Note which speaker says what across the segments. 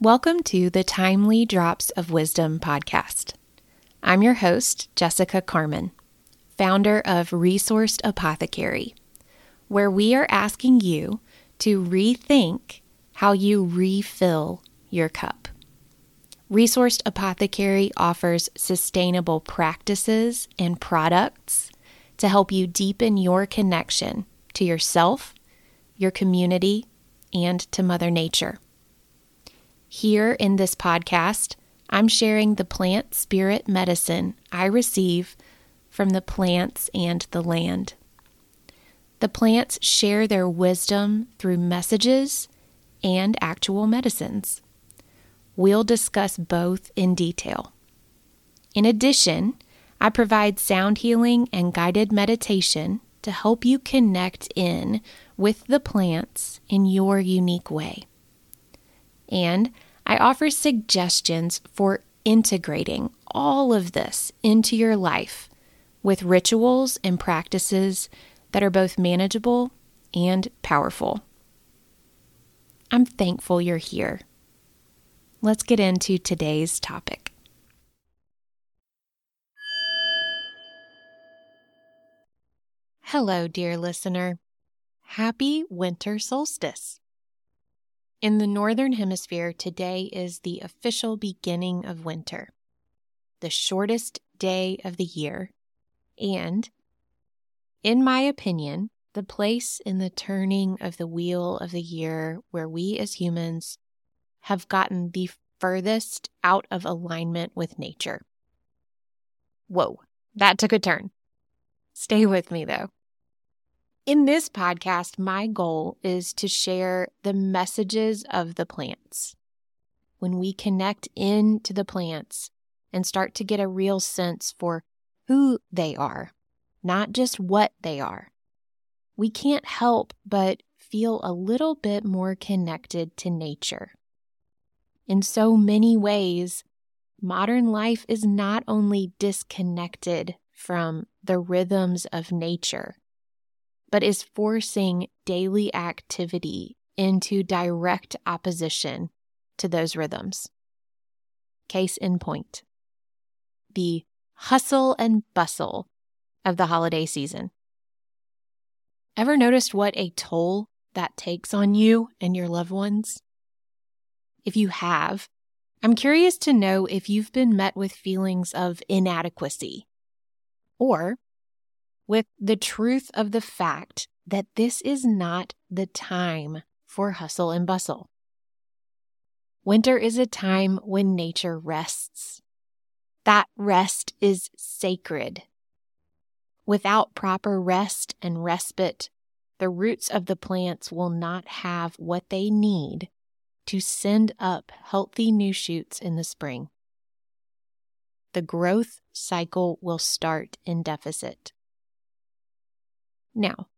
Speaker 1: Welcome to the Thymely Drops of Wisdom podcast. I'm your host, Jessica Carmon, founder of Resourced Apothecary, where we are asking you to rethink how you refill your cup. Resourced Apothecary offers sustainable practices and products to help you deepen your connection to yourself, your community, and to Mother Nature. Here in this podcast, I'm sharing the plant spirit medicine I receive from the plants and the land. The plants share their wisdom through messages and actual medicines. We'll discuss both in detail. In addition, I provide sound healing and guided meditation to help you connect in with the plants in your unique way and I offer suggestions for integrating all of this into your life with rituals and practices that are both manageable and powerful. I'm thankful you're here. Let's get into today's topic. Hello, dear listener. Happy winter solstice. In the Northern Hemisphere, today is the official beginning of winter, the shortest day of the year, and, in my opinion, the place in the turning of the wheel of the year where we as humans have gotten the furthest out of alignment with nature. Whoa, that took a turn. Stay with me though. In this podcast, my goal is to share the messages of the plants. When we connect into the plants and start to get a real sense for who they are, not just what they are, we can't help but feel a little bit more connected to nature. In so many ways, modern life is not only disconnected from the rhythms of nature but is forcing daily activity into direct opposition to those rhythms. Case in point the hustle and bustle of the holiday season. Ever noticed what a toll that takes on you and your loved ones? If you have, I'm curious to know if you've been met with feelings of inadequacy or with the truth of the fact that this is not the time for hustle and bustle. Winter is a time when nature rests. That rest is sacred. Without proper rest and respite, the roots of the plants will not have what they need to send up healthy new shoots in the spring. The growth cycle will start in deficit. Now,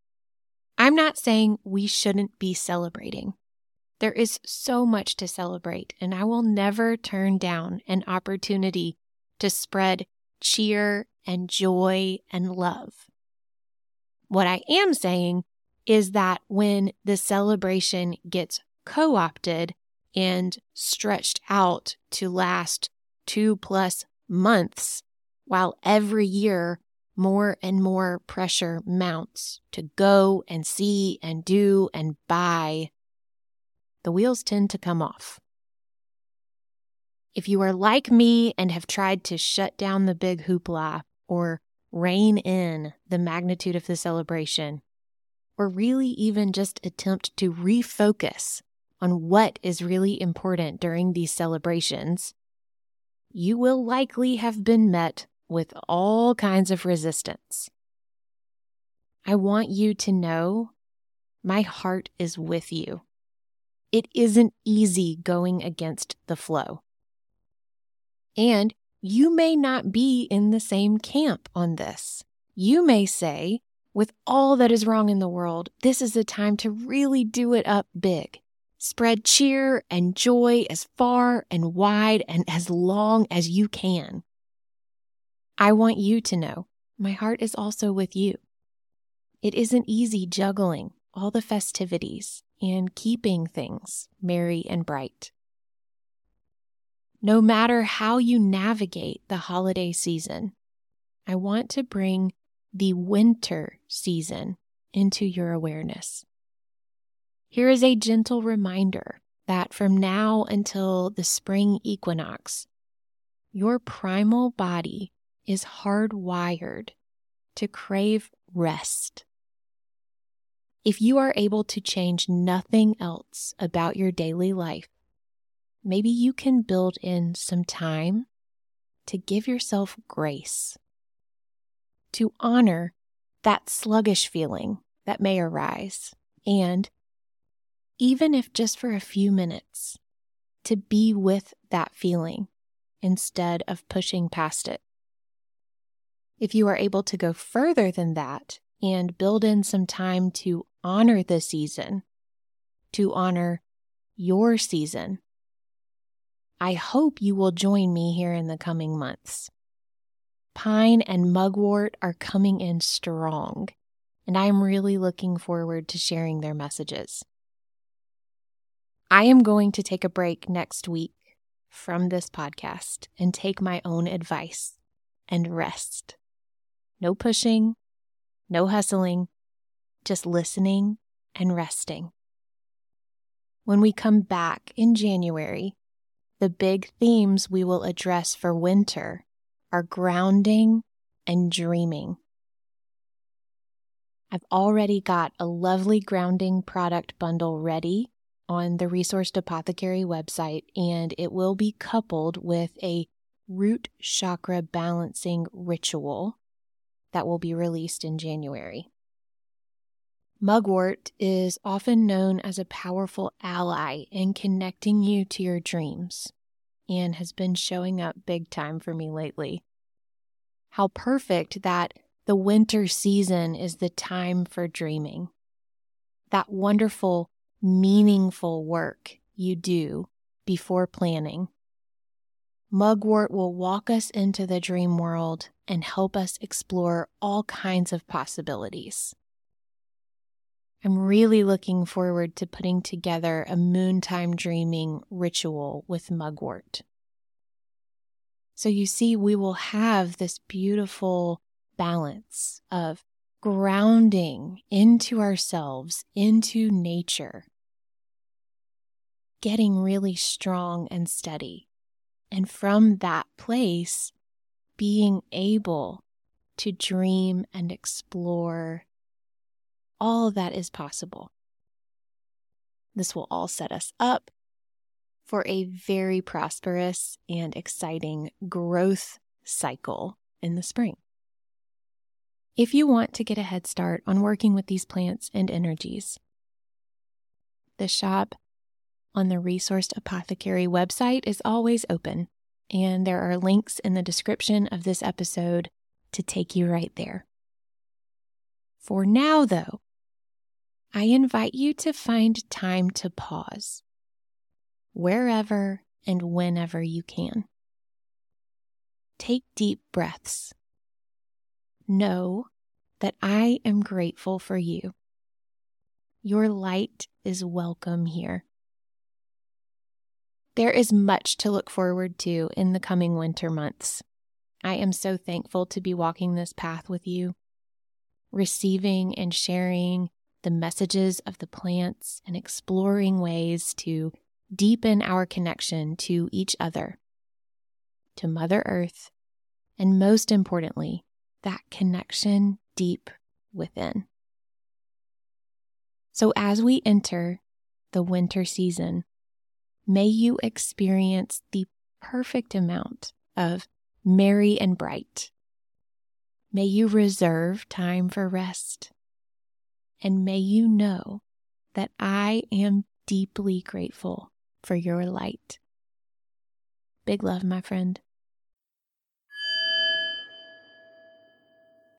Speaker 1: I'm not saying we shouldn't be celebrating. There is so much to celebrate, and I will never turn down an opportunity to spread cheer and joy and love. What I am saying is that when the celebration gets co opted and stretched out to last two plus months, while every year more and more pressure mounts to go and see and do and buy, the wheels tend to come off. If you are like me and have tried to shut down the big hoopla or rein in the magnitude of the celebration, or really even just attempt to refocus on what is really important during these celebrations, you will likely have been met with all kinds of resistance. I want you to know my heart is with you. It isn't easy going against the flow. And you may not be in the same camp on this. You may say, with all that is wrong in the world, this is a time to really do it up big. Spread cheer and joy as far and wide and as long as you can. I want you to know my heart is also with you. It isn't easy juggling all the festivities and keeping things merry and bright. no matter how you navigate the holiday season, I want to bring the winter season into your awareness. Here is a gentle reminder that from now until the spring equinox, your primal body is hardwired to crave rest. If you are able to change nothing else about your daily life, maybe you can build in some time to give yourself grace, to honor that sluggish feeling that may arise, and even if just for a few minutes, to be with that feeling instead of pushing past it. If you are able to go further than that and build in some time to honor the season, to honor your season, I hope you will join me here in the coming months. Pine and mugwort are coming in strong, and I am really looking forward to sharing their messages. I am going to take a break next week from this podcast and take my own advice and rest. No pushing, no hustling, just listening and resting. When we come back in January, the big themes we will address for winter are grounding and dreaming. I've already got a lovely grounding product bundle ready on the Resourced Apothecary website, and it will be coupled with a root chakra balancing ritual that will be released in January. Mugwort is often known as a powerful ally in connecting you to your dreams and has been showing up big time for me lately. How perfect that the winter season is the time for dreaming. That wonderful, meaningful work you do before planning Mugwort will walk us into the dream world and help us explore all kinds of possibilities. I'm really looking forward to putting together a moontime dreaming ritual with mugwort. So you see, we will have this beautiful balance of grounding into ourselves, into nature, getting really strong and steady and from that place, being able to dream and explore all that is possible. This will all set us up for a very prosperous and exciting growth cycle in the spring. If you want to get a head start on working with these plants and energies, the shop on the Resourced Apothecary website is always open, and there are links in the description of this episode to take you right there. For now, though, I invite you to find time to pause wherever and whenever you can. Take deep breaths. Know that I am grateful for you. Your light is welcome here. There is much to look forward to in the coming winter months. I am so thankful to be walking this path with you, receiving and sharing the messages of the plants and exploring ways to deepen our connection to each other, to Mother Earth, and most importantly, that connection deep within. So, as we enter the winter season, may you experience the perfect amount of merry and bright. May you reserve time for rest. And may you know that I am deeply grateful for your light. Big love, my friend.